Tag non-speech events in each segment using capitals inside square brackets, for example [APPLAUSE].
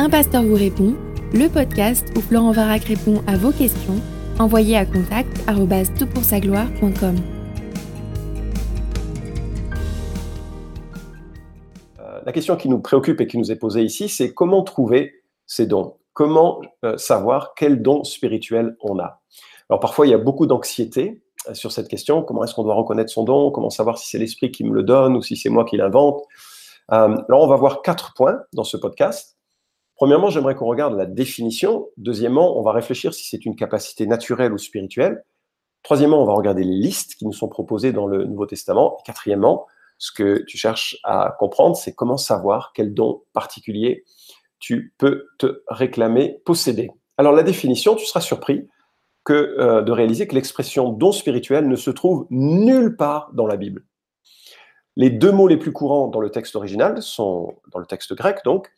Un pasteur vous répond, le podcast où Florent Varac répond à vos questions, envoyez à contact gloire.com euh, La question qui nous préoccupe et qui nous est posée ici, c'est comment trouver ces dons? Comment euh, savoir quel don spirituel on a? Alors parfois, il y a beaucoup d'anxiété euh, sur cette question. Comment est-ce qu'on doit reconnaître son don? Comment savoir si c'est l'esprit qui me le donne ou si c'est moi qui l'invente? Alors on va voir quatre points dans ce podcast. Premièrement, j'aimerais qu'on regarde la définition. Deuxièmement, on va réfléchir si c'est une capacité naturelle ou spirituelle. Troisièmement, on va regarder les listes qui nous sont proposées dans le Nouveau Testament. Et quatrièmement, ce que tu cherches à comprendre, c'est comment savoir quel don particulier tu peux te réclamer posséder. Alors la définition, tu seras surpris que, euh, de réaliser que l'expression don spirituel ne se trouve nulle part dans la Bible. Les deux mots les plus courants dans le texte original sont, dans le texte grec donc,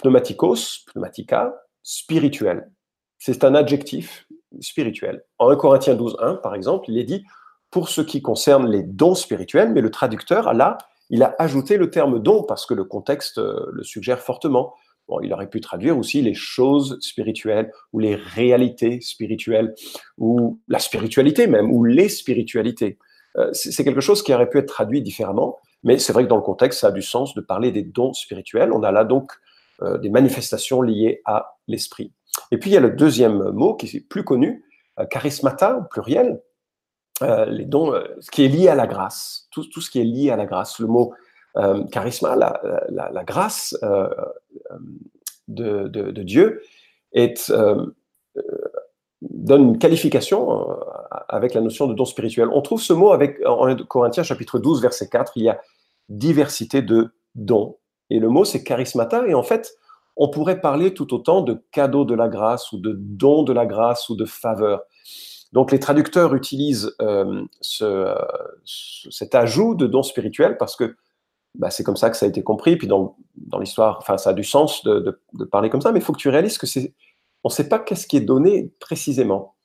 pneumatikos, pneumatica, spirituel. C'est un adjectif spirituel. En 1 Corinthiens 12, 1, par exemple, il est dit pour ce qui concerne les dons spirituels, mais le traducteur, là, il a ajouté le terme don parce que le contexte euh, le suggère fortement. Bon, il aurait pu traduire aussi les choses spirituelles ou les réalités spirituelles ou la spiritualité même ou les spiritualités. Euh, c'est quelque chose qui aurait pu être traduit différemment, mais c'est vrai que dans le contexte, ça a du sens de parler des dons spirituels. On a là donc euh, des manifestations liées à l'esprit. Et puis il y a le deuxième mot qui est plus connu, euh, charismata au pluriel, euh, les dons, ce qui est lié à la grâce, tout, ce qui est lié à la grâce. Le mot charisma, la, grâce de, Dieu, donne une qualification avec la notion de don spirituel. On trouve ce mot avec, en Corinthiens chapitre 12, verset 4, il y a diversité de dons. Et le mot, c'est charismata. Et en fait, on pourrait parler tout autant de cadeau de la grâce ou de don de la grâce ou de faveur. Donc les traducteurs utilisent euh, ce, cet ajout de don spirituel parce que bah, c'est comme ça que ça a été compris. Puis dans, dans l'histoire, ça a du sens de parler comme ça, mais il faut que tu réalises que c'est, on ne sait pas qu'est-ce qui est donné précisément.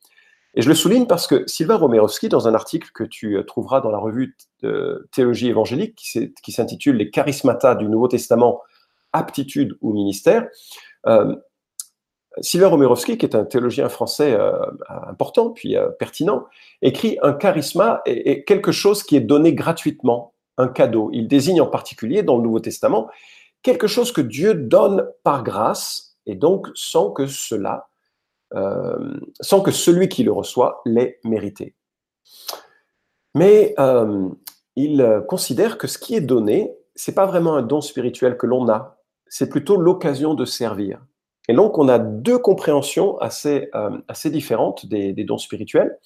Et je le souligne parce que Sylvain Romerovski, dans un article que tu euh, trouveras dans la revue de Théologie évangélique, qui s'intitule Les charismata du Nouveau Testament, aptitude ou ministère, euh, Sylvain Romerovski, qui est un théologien français euh, important puis euh, pertinent, écrit un charisma est, quelque chose qui est donné gratuitement, un cadeau. Il désigne en particulier dans le Nouveau Testament quelque chose que Dieu donne par grâce et donc sans que cela euh, sans que celui qui le reçoit l'ait mérité. Mais euh, il considère que ce qui est donné, c'est pas vraiment un don spirituel que l'on a, c'est plutôt l'occasion de servir. Et donc, on a deux compréhensions assez, euh, assez différentes des, dons spirituels.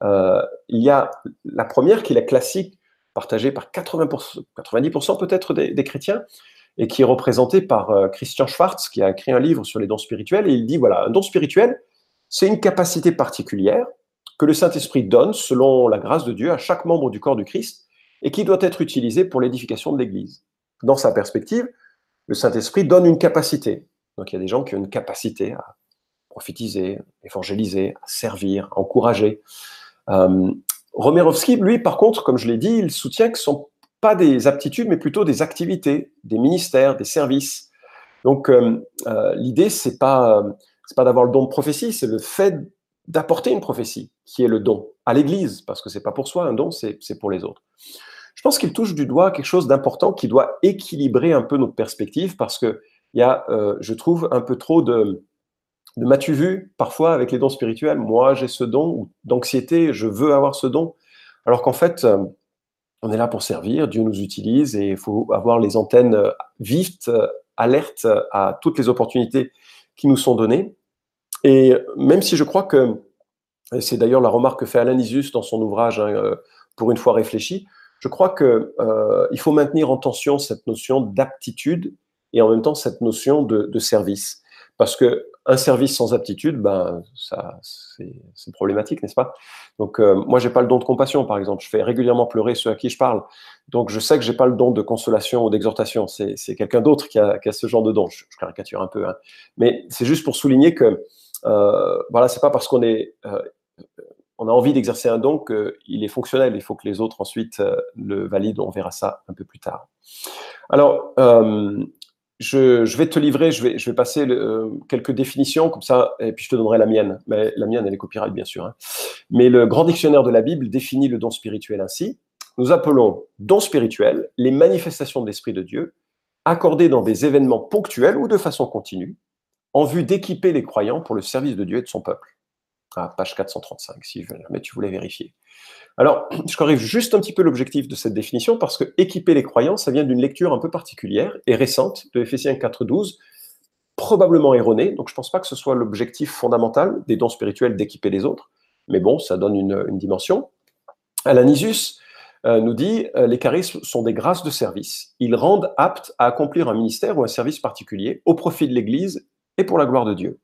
il y a la première qui est la classique, partagée par 80%, 90% peut-être des, des, chrétiens, et qui est représentée par Christian Schwartz, qui a écrit un livre sur les dons spirituels. Et il dit voilà, un don spirituel, c'est une capacité particulière que le Saint-Esprit donne, selon la grâce de Dieu, à chaque membre du corps du Christ et qui doit être utilisée pour l'édification de l'Église. Dans sa perspective, le Saint-Esprit donne une capacité. Donc il y a des gens qui ont une capacité à prophétiser, évangéliser, à servir, à encourager. Euh, Romerovski, lui, par contre, comme je l'ai dit, il soutient que ce ne sont pas des aptitudes, mais plutôt des activités, des ministères, des services. Donc euh, euh, l'idée, c'est pas c'est pas d'avoir le don de prophétie, c'est le fait d'apporter une prophétie qui est le don à l'Église, parce que c'est pas pour soi un don, c'est pour les autres. Je pense qu'il touche du doigt quelque chose d'important qui doit équilibrer un peu notre perspective, parce que il y a, euh, je trouve, un peu trop de, de m'as-tu vu parfois avec les dons spirituels, moi j'ai ce don, d'anxiété, je veux avoir ce don, alors qu'en fait, euh, on est là pour servir, Dieu nous utilise et il faut avoir les antennes euh, vives, alertes à toutes les opportunités qui nous sont données. Et même si je crois que, c'est d'ailleurs la remarque que fait Alain Isus dans son ouvrage hein, euh, Pour une fois réfléchi, je crois qu'il euh, faut maintenir en tension cette notion d'aptitude et en même temps cette notion de service. Parce que un service sans aptitude, ben, ça, c'est problématique, n'est-ce pas? Donc, euh, moi, j'ai pas le don de compassion, par exemple. Je fais régulièrement pleurer ceux à qui je parle. Donc, je sais que j'ai pas le don de consolation ou d'exhortation. C'est quelqu'un d'autre qui a, ce genre de don. Je, caricature un peu, hein. mais c'est juste pour souligner que, euh, voilà, c'est pas parce qu'on est, euh, on a envie d'exercer un don qu'il est fonctionnel. Il faut que les autres ensuite euh, le valident. On verra ça un peu plus tard. Alors, euh, je, vais te livrer, je vais, passer euh, quelques définitions comme ça, et puis je te donnerai la mienne. Mais la mienne, elle est copyright, bien sûr. Hein. Mais le grand dictionnaire de la Bible définit le don spirituel ainsi. Nous appelons don spirituel les manifestations de l'Esprit de Dieu accordées dans des événements ponctuels ou de façon continue, en vue d'équiper les croyants pour le service de Dieu et de son peuple. Ah, page 435, si jamais tu voulais vérifier. Alors, je corrige juste un petit peu l'objectif de cette définition parce que équiper les croyants, ça vient d'une lecture un peu particulière et récente de Ephésiens 4.12, probablement erronée. Donc, je ne pense pas que ce soit l'objectif fondamental des dons spirituels d'équiper les autres. Mais bon, ça donne une, dimension. Alanisus euh, nous dit euh, les charismes sont des grâces de service. Ils rendent aptes à accomplir un ministère ou un service particulier au profit de l'Église et pour la gloire de Dieu.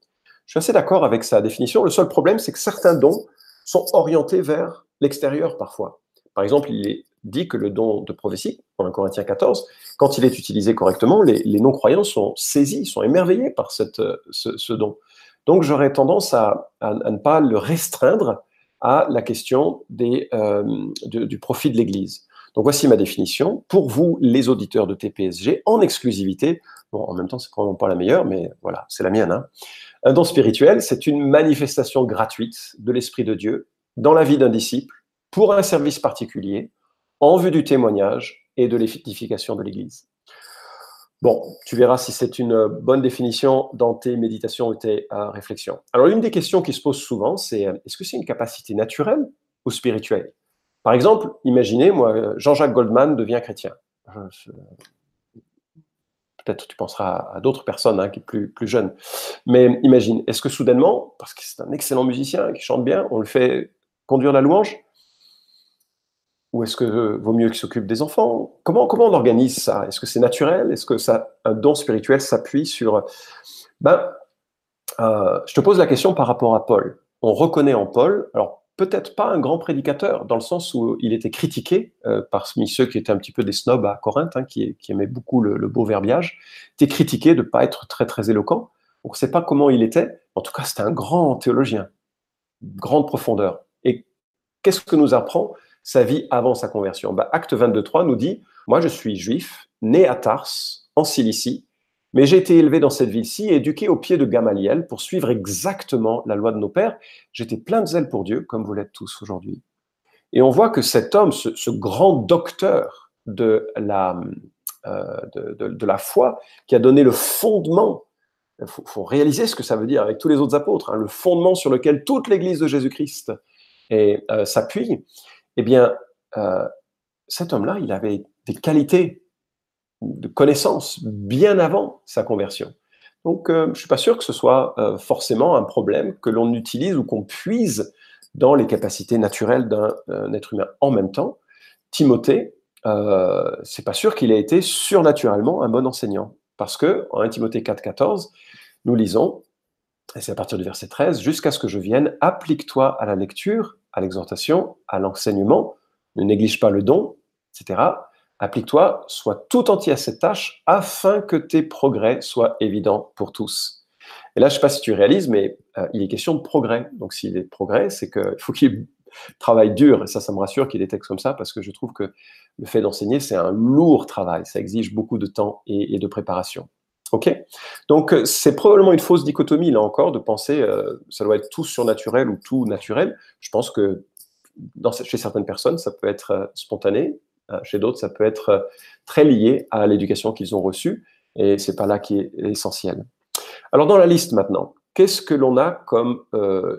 Je suis assez d'accord avec sa définition. Le seul problème, c'est que certains dons sont orientés vers l'extérieur parfois. Par exemple, il est dit que le don de prophétie, en 1 Corinthiens 14, quand il est utilisé correctement, les, non-croyants sont saisis, sont émerveillés par cette, ce, don. Donc j'aurais tendance à, ne pas le restreindre à la question euh, du profit de l'Église. Donc voici ma définition. Pour vous, les auditeurs de TPSG, en exclusivité, bon, en même temps, c'est probablement pas la meilleure, mais voilà, c'est la mienne. Hein. Un don spirituel, c'est une manifestation gratuite de l'Esprit de Dieu dans la vie d'un disciple pour un service particulier en vue du témoignage et de l'édification de l'Église. Bon, tu verras si c'est une bonne définition dans tes méditations ou tes euh, réflexions. Alors, une des questions qui se pose souvent, c'est euh, est-ce que c'est une capacité naturelle ou spirituelle? Par exemple, imaginez, moi, Jean-Jacques Goldman devient chrétien. Peut-être tu penseras à d'autres personnes hein, qui plus, plus jeunes. Mais imagine, est-ce que soudainement, parce que c'est un excellent musicien qui chante bien, on le fait conduire la louange? Ou est-ce que vaut mieux qu'il s'occupe des enfants? Comment, comment on organise ça? Est-ce que c'est naturel? Est-ce que ça, un don spirituel s'appuie sur... Ben, euh, je te pose la question par rapport à Paul. On reconnaît en Paul, alors peut-être pas un grand prédicateur, dans le sens où il était critiqué euh, parmi ceux qui étaient un petit peu des snobs à Corinthe, hein, qui, qui, aimaient beaucoup le, beau verbiage, était critiqué de ne pas être très très éloquent. On ne sait pas comment il était. En tout cas, c'était un grand théologien, grande profondeur. Qu'est-ce que nous apprend sa vie avant sa conversion? Bah, Acte 22.3 nous dit, moi je suis juif, né à Tars, en Cilicie, mais j'ai été élevé dans cette ville-ci, éduqué au pied de Gamaliel pour suivre exactement la loi de nos pères. J'étais plein de zèle pour Dieu, comme vous l'êtes tous aujourd'hui. Et on voit que cet homme, ce, grand docteur de la, euh, de, la foi, qui a donné le fondement, il faut, réaliser ce que ça veut dire avec tous les autres apôtres, hein, le fondement sur lequel toute l'Église de Jésus-Christ euh, s'appuie, eh bien, euh, cet homme-là, il avait des qualités de connaissance bien avant sa conversion. Donc, euh, je ne suis pas sûr que ce soit forcément un problème que l'on utilise ou qu'on puise dans les capacités naturelles d'un être humain. En même temps, Timothée, euh, c'est pas sûr qu'il ait été surnaturellement un bon enseignant. Parce que, en 1 Timothée 4,14, nous lisons et c'est à partir du verset 13, jusqu'à ce que je vienne, applique-toi à la lecture, à l'exhortation, à l'enseignement, ne néglige pas le don, etc. Applique-toi, sois tout entier à cette tâche afin que tes progrès soient évidents pour tous. Et là, je ne sais pas si tu réalises, mais euh, il est question de progrès. Donc, s'il est de progrès, c'est qu'il faut qu'il travaille dur. Et ça, ça me rassure qu'il y ait des textes comme ça, parce que je trouve que le fait d'enseigner, c'est un lourd travail. Ça exige beaucoup de temps et de préparation. Ok? Donc, euh, c'est probablement une fausse dichotomie, là encore, de penser euh, ça doit être tout surnaturel ou tout naturel. Je pense que chez certaines personnes, ça peut être euh, spontané. Chez d'autres, ça peut être très lié à l'éducation qu'ils ont reçue. Et c'est pas là qui est essentiel. Alors, dans la liste maintenant, qu'est-ce que l'on a comme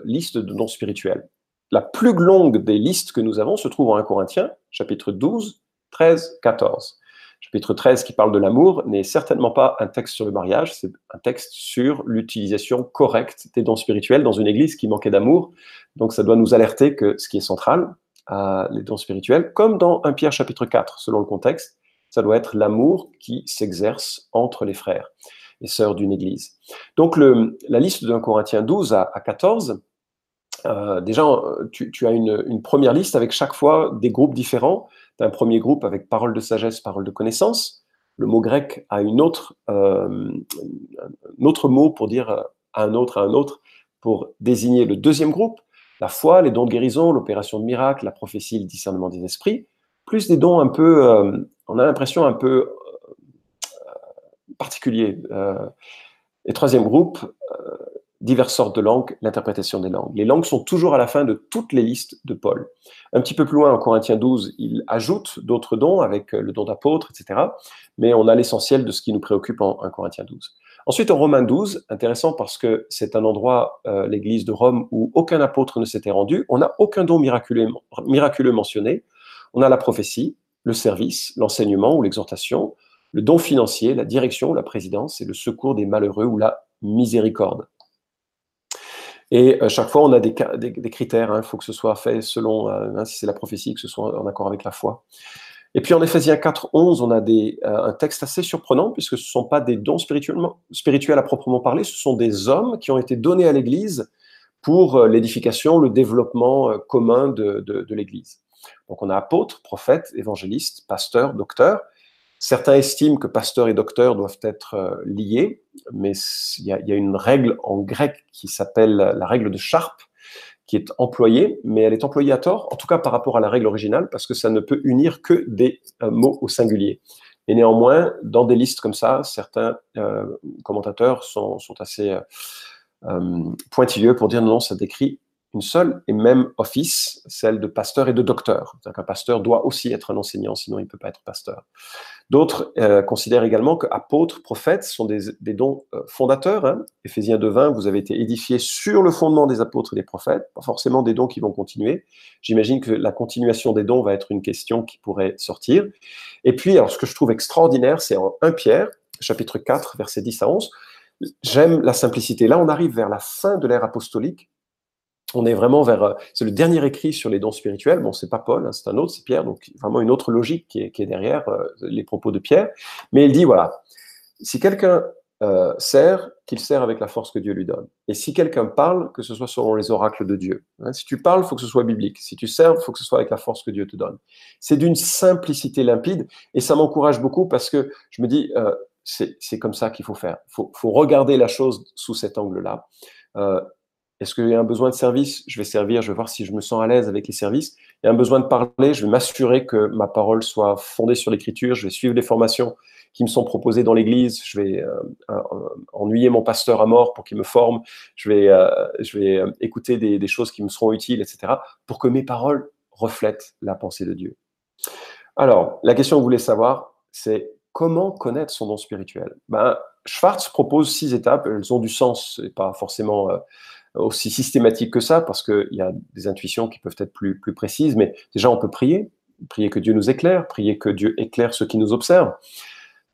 liste de dons spirituels? La plus longue des listes que nous avons se trouve en 1 Corinthiens, chapitre 12, 13, 14 chapitre 13 qui parle de l'amour n'est certainement pas un texte sur le mariage, c'est un texte sur l'utilisation correcte des dons spirituels dans une église qui manquait d'amour. Donc ça doit nous alerter que ce qui est central, euh, les dons spirituels, comme dans 1 Pierre chapitre 4, selon le contexte, ça doit être l'amour qui s'exerce entre les frères et sœurs d'une église. Donc le, la liste 1 Corinthiens 12 à, 14, euh, déjà, tu, tu as une, une, première liste avec chaque fois des groupes différents un premier groupe avec parole de sagesse, parole de connaissance. Le mot grec a une autre, euh, un autre mot pour dire à un autre, à un autre, pour désigner le deuxième groupe, la foi, les dons de guérison, l'opération de miracle, la prophétie, le discernement des esprits, plus des dons un peu, euh, on a l'impression un peu euh, particulier. et troisième groupe, diverses sortes de langues, l'interprétation des langues. Les langues sont toujours à la fin de toutes les listes de Paul. Un petit peu plus loin, en Corinthiens 12, il ajoute d'autres dons avec le don d'apôtre, etc. Mais on a l'essentiel de ce qui nous préoccupe en Corinthiens 12. Ensuite, en Romains 12, intéressant parce que c'est un endroit, euh, l'église de Rome, où aucun apôtre ne s'était rendu. On n'a aucun don miraculeux, mentionné. On a la prophétie, le service, l'enseignement ou l'exhortation, le don financier, la direction, la présidence et le secours des malheureux ou la miséricorde. Et euh, chaque fois, on a des, critères. Il hein. faut que ce soit fait selon, euh, hein, si c'est la prophétie, que ce soit en accord avec la foi. Et puis en Éphésiens 4, 11, on a euh, un texte assez surprenant, puisque ce ne sont pas des dons spirituels à proprement parler, ce sont des hommes qui ont été donnés à l'Église pour euh, l'édification, le développement euh, commun de, l'Église. Donc on a apôtres, prophètes, évangélistes, pasteurs, docteurs. Certains estiment que pasteur et docteur doivent être liés, mais il y, y, a, une règle en grec qui s'appelle la règle de Sharpe, qui est employée, mais elle est employée à tort, en tout cas par rapport à la règle originale, parce que ça ne peut unir que des euh, mots au singulier. Et néanmoins, dans des listes comme ça, certains euh, commentateurs sont, assez euh, pointilleux pour dire non, ça décrit une seule et même office, celle de pasteur et de docteur. Qu'un pasteur doit aussi être un enseignant, sinon il ne peut pas être pasteur. D'autres euh, considèrent également que apôtres, prophètes sont des, dons euh, fondateurs. Hein. Éphésiens 2.20, vous avez été édifiés sur le fondement des apôtres et des prophètes, pas forcément des dons qui vont continuer. J'imagine que la continuation des dons va être une question qui pourrait sortir. Et puis, alors, ce que je trouve extraordinaire, c'est en 1 Pierre, chapitre 4, versets 10 à 11. J'aime la simplicité. Là, on arrive vers la fin de l'ère apostolique on est vraiment vers. Euh, c'est le dernier écrit sur les dons spirituels. Bon, c'est pas Paul, hein, c'est un autre, c'est Pierre. Donc vraiment une autre logique qui est, derrière euh, les propos de Pierre. Mais il dit voilà, si quelqu'un euh, sert, qu'il sert avec la force que Dieu lui donne. Et si quelqu'un parle, que ce soit selon les oracles de Dieu. Hein, si tu parles, il faut que ce soit biblique. Si tu sers, il faut que ce soit avec la force que Dieu te donne. C'est d'une simplicité limpide et ça m'encourage beaucoup parce que je me dis, c'est comme ça qu'il faut faire. Il faut, faut, regarder la chose sous cet angle-là. Est-ce qu'il y a un besoin de service? Je vais servir, je vais voir si je me sens à l'aise avec les services. Il y a un besoin de parler, je vais m'assurer que ma parole soit fondée sur l'écriture, je vais suivre les formations qui me sont proposées dans l'Église, je vais euh, euh, ennuyer mon pasteur à mort pour qu'il me forme, je vais, euh, je vais écouter des, des, choses qui me seront utiles, etc., pour que mes paroles reflètent la pensée de Dieu. Alors, la question que vous voulez savoir, c'est comment connaître son don spirituel? Ben, Schwartz propose six étapes, elles ont du sens, et pas forcément aussi systématique que ça, parce qu'il y a des intuitions qui peuvent être plus, plus précises, mais déjà on peut prier, prier que Dieu nous éclaire, prier que Dieu éclaire ceux qui nous observent.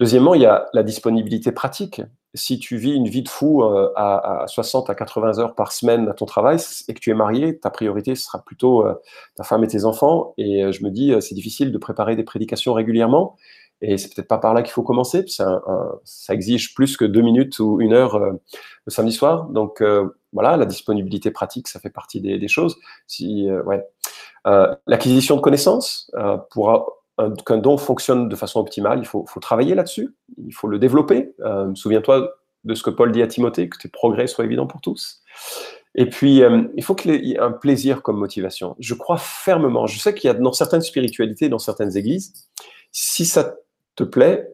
Deuxièmement, il y a la disponibilité pratique. Si tu vis une vie de fou euh, à, 60 à 80 heures par semaine à ton travail et que tu es marié, ta priorité sera plutôt euh, ta femme et tes enfants. Et euh, je me dis, c'est difficile de préparer des prédications régulièrement. Et c'est peut-être pas par là qu'il faut commencer. ça exige plus que deux minutes ou une heure le samedi soir. Donc voilà, la disponibilité pratique, ça fait partie des, choses. Si, euh. Euh, l'acquisition de connaissances, euh, pour qu'un don fonctionne de façon optimale, il faut, travailler là-dessus, il faut le développer. Souviens-toi de ce que Paul dit à Timothée, que tes progrès soient évidents pour tous. Et puis, il faut qu'il y ait un plaisir comme motivation. Je crois fermement, je sais qu'il y a dans certaines spiritualités, dans certaines églises, si ça te plaît,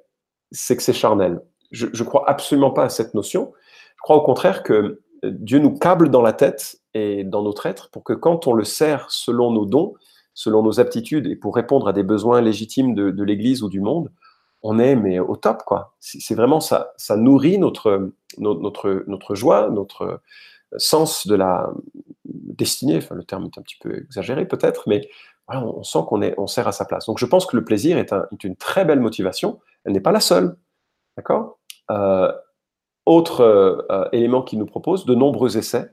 c'est que c'est charnel. Je ne crois absolument pas à cette notion. Je crois au contraire que Dieu nous câble dans la tête et dans notre être pour que quand on le sert selon nos dons, selon nos aptitudes et pour répondre à des besoins légitimes de, l'Église ou du monde, on est mais au top quoi. C'est vraiment ça, ça nourrit notre, notre, notre joie, notre sens de la destinée. Enfin, le terme est un petit peu exagéré peut-être, mais on sent qu'on est, on sert à sa place. Donc je pense que le plaisir est, une très belle motivation. Elle n'est pas la seule, d'accord? Euh, autre euh, euh, élément qu'il nous propose, de nombreux essais.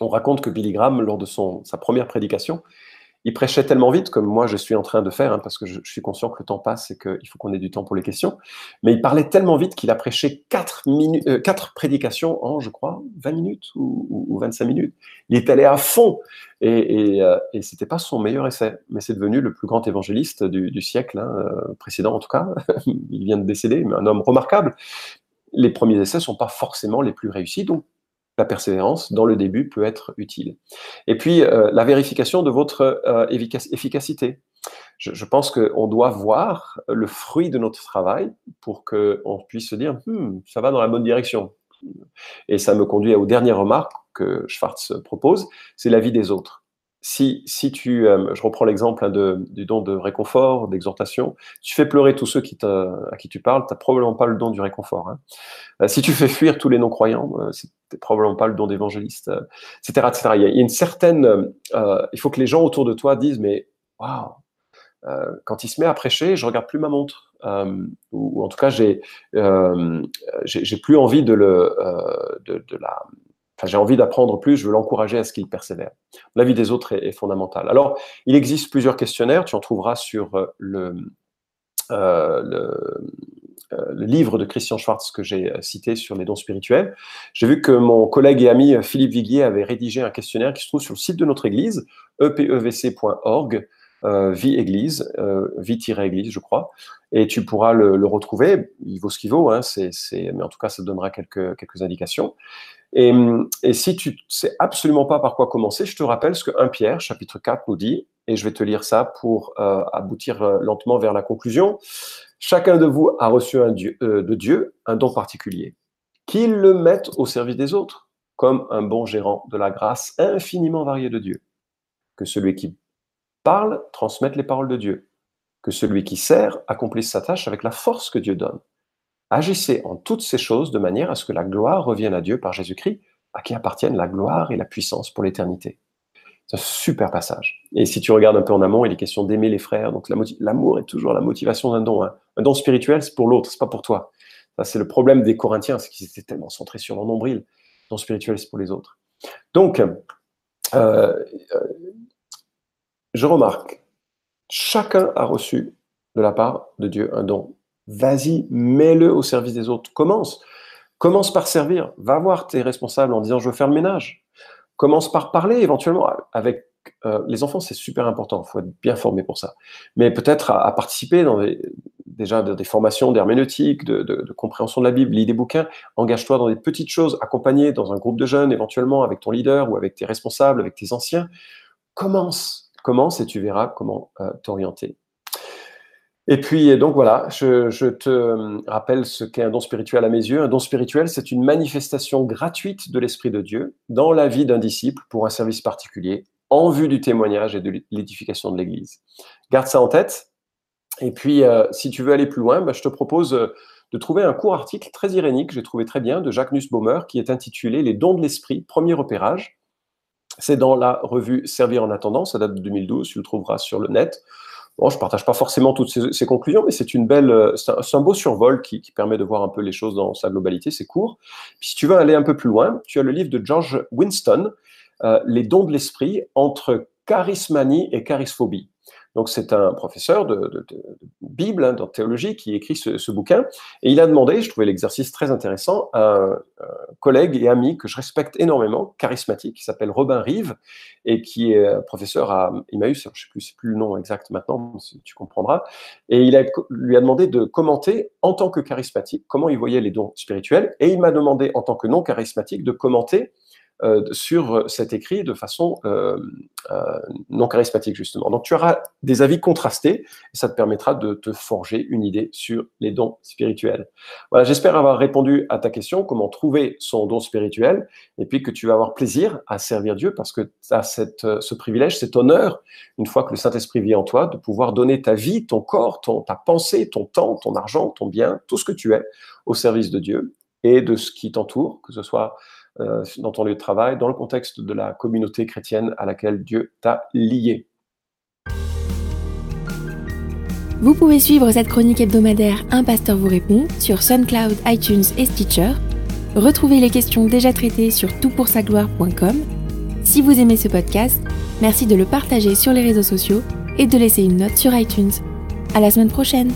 On raconte que Billy Graham, lors de son, sa première prédication, il prêchait tellement vite, comme moi je suis en train de faire, hein, parce que je, suis conscient que le temps passe et qu'il faut qu'on ait du temps pour les questions, mais il parlait tellement vite qu'il a prêché quatre, minutes, euh, prédications en, je crois, 20 minutes ou, 25 minutes. Il est allé à fond, et, et, et c'était pas son meilleur essai, mais c'est devenu le plus grand évangéliste du, siècle, hein, précédent en tout cas. [LAUGHS] il vient de décéder, mais un homme remarquable les premiers essais ne sont pas forcément les plus réussis, donc la persévérance dans le début peut être utile. Et puis, euh, la vérification de votre euh, efficacité. je, pense qu'on doit voir le fruit de notre travail pour qu'on puisse se dire, hmm, ça va dans la bonne direction. Et ça me conduit aux dernières remarques que Schwartz propose, c'est la vie des autres si, tu, euh, je reprends l'exemple hein, du don de réconfort, d'exhortation, tu fais pleurer tous ceux à qui tu parles, tu n'as probablement pas le don du réconfort. Hein. Euh, si tu fais fuir tous les non-croyants, euh, ce n'est probablement pas le don d'évangéliste, etc., etc. Il y a une certaine, il faut que les gens autour de toi disent, mais waouh, quand il se met à prêcher, je regarde plus ma montre, ou, en tout cas, j'ai, j'ai plus envie de le, de la j'ai envie d'apprendre plus, je veux l'encourager à ce qu'il persévère. La vie des autres est, fondamentale. Alors, il existe plusieurs questionnaires, tu en trouveras sur euh, le, euh, euh, le, livre de Christian Schwartz que j'ai cité sur les dons spirituels. J'ai vu que mon collègue et ami Philippe Viguier avait rédigé un questionnaire qui se trouve sur le site de notre église, epevc.org, vie église, vie-église, je crois, et tu pourras le, retrouver. Il vaut ce qu'il vaut, hein, mais en tout cas, ça te donnera quelques, indications. Et, si tu ne sais absolument pas par quoi commencer, je te rappelle ce que 1 Pierre, chapitre 4, nous dit, et je vais te lire ça pour euh, aboutir euh, lentement vers la conclusion. Chacun de vous a reçu un dieu, euh, de Dieu un don particulier, qu'il le mette au service des autres, comme un bon gérant de la grâce infiniment variée de Dieu. Que celui qui parle transmette les paroles de Dieu, que celui qui sert accomplisse sa tâche avec la force que Dieu donne Agissez en toutes ces choses de manière à ce que la gloire revienne à Dieu par Jésus-Christ, à qui appartiennent la gloire et la puissance pour l'éternité. C'est un super passage. Et si tu regardes un peu en amont, il est question d'aimer les frères. Donc l'amour est toujours la motivation d'un don. Hein. Un don spirituel, c'est pour l'autre, c'est pas pour toi. C'est le problème des Corinthiens, c'est qu'ils étaient tellement centrés sur leur nombril. Le don spirituel, c'est pour les autres. Donc, euh, euh, je remarque, chacun a reçu de la part de Dieu un don Vas-y, mets-le au service des autres. Commence. Commence par servir. Va voir tes responsables en disant je veux faire le ménage. Commence par parler éventuellement avec euh, les enfants, c'est super important. Il faut être bien formé pour ça. Mais peut-être à, participer dans des, déjà des formations d'herméneutique, de, compréhension de la Bible, lis des bouquins. Engage-toi dans des petites choses, accompagné dans un groupe de jeunes éventuellement avec ton leader ou avec tes responsables, avec tes anciens. Commence, commence et tu verras comment euh, t'orienter? Et puis, donc voilà, je, te euh, rappelle ce qu'est un don spirituel à mes yeux. Un don spirituel, c'est une manifestation gratuite de l'Esprit de Dieu dans la vie d'un disciple pour un service particulier, en vue du témoignage et de l'édification de l'Église. Garde ça en tête. Et puis, euh, si tu veux aller plus loin, bah, je te propose de trouver un court article très irénique, j'ai trouvé très bien, de Jacques Nussbaumer, qui est intitulé Les dons de l'Esprit, premier repérage. C'est dans la revue Servir en attendant, ça date de 2012, tu le trouveras sur le net. Bon, je partage pas forcément toutes ces, conclusions, mais c'est une belle, euh, un, beau survol qui, permet de voir un peu les choses dans sa globalité. C'est court. Puis si tu veux aller un peu plus loin, tu as le livre de George Winston, euh, Les dons de l'esprit entre charismanie et charisphobie. Donc c'est un professeur de, Bible, hein, de théologie, qui écrit ce, bouquin. Et il a demandé, je trouvais l'exercice très intéressant, à un, collègue et ami que je respecte énormément, charismatique, qui s'appelle Robin Rive, et qui est professeur à Emmaüs, je ne sais plus, plus le nom exact maintenant, tu comprendras. Et il lui a demandé de commenter en tant que charismatique comment il voyait les dons spirituels. Et il m'a demandé en tant que non charismatique de commenter euh, sur cet écrit de façon euh, euh, non charismatique, justement. Donc, tu auras des avis contrastés et ça te permettra de te forger une idée sur les dons spirituels. Voilà, j'espère avoir répondu à ta question, comment trouver son don spirituel, et puis que tu vas avoir plaisir à servir Dieu parce que tu as cette, ce privilège, cet honneur, une fois que le Saint-Esprit vit en toi, de pouvoir donner ta vie, ton corps, ton, ta pensée, ton temps, ton argent, ton bien, tout ce que tu es au service de Dieu et de ce qui t'entoure, que ce soit dans ton lieu de travail, dans le contexte de la communauté chrétienne à laquelle Dieu t'a lié. Vous pouvez suivre cette chronique hebdomadaire Un pasteur vous répond sur SoundCloud, iTunes et Stitcher. Retrouvez les questions déjà traitées sur toutpoursagloire.com. Si vous aimez ce podcast, merci de le partager sur les réseaux sociaux et de laisser une note sur iTunes. À la semaine prochaine!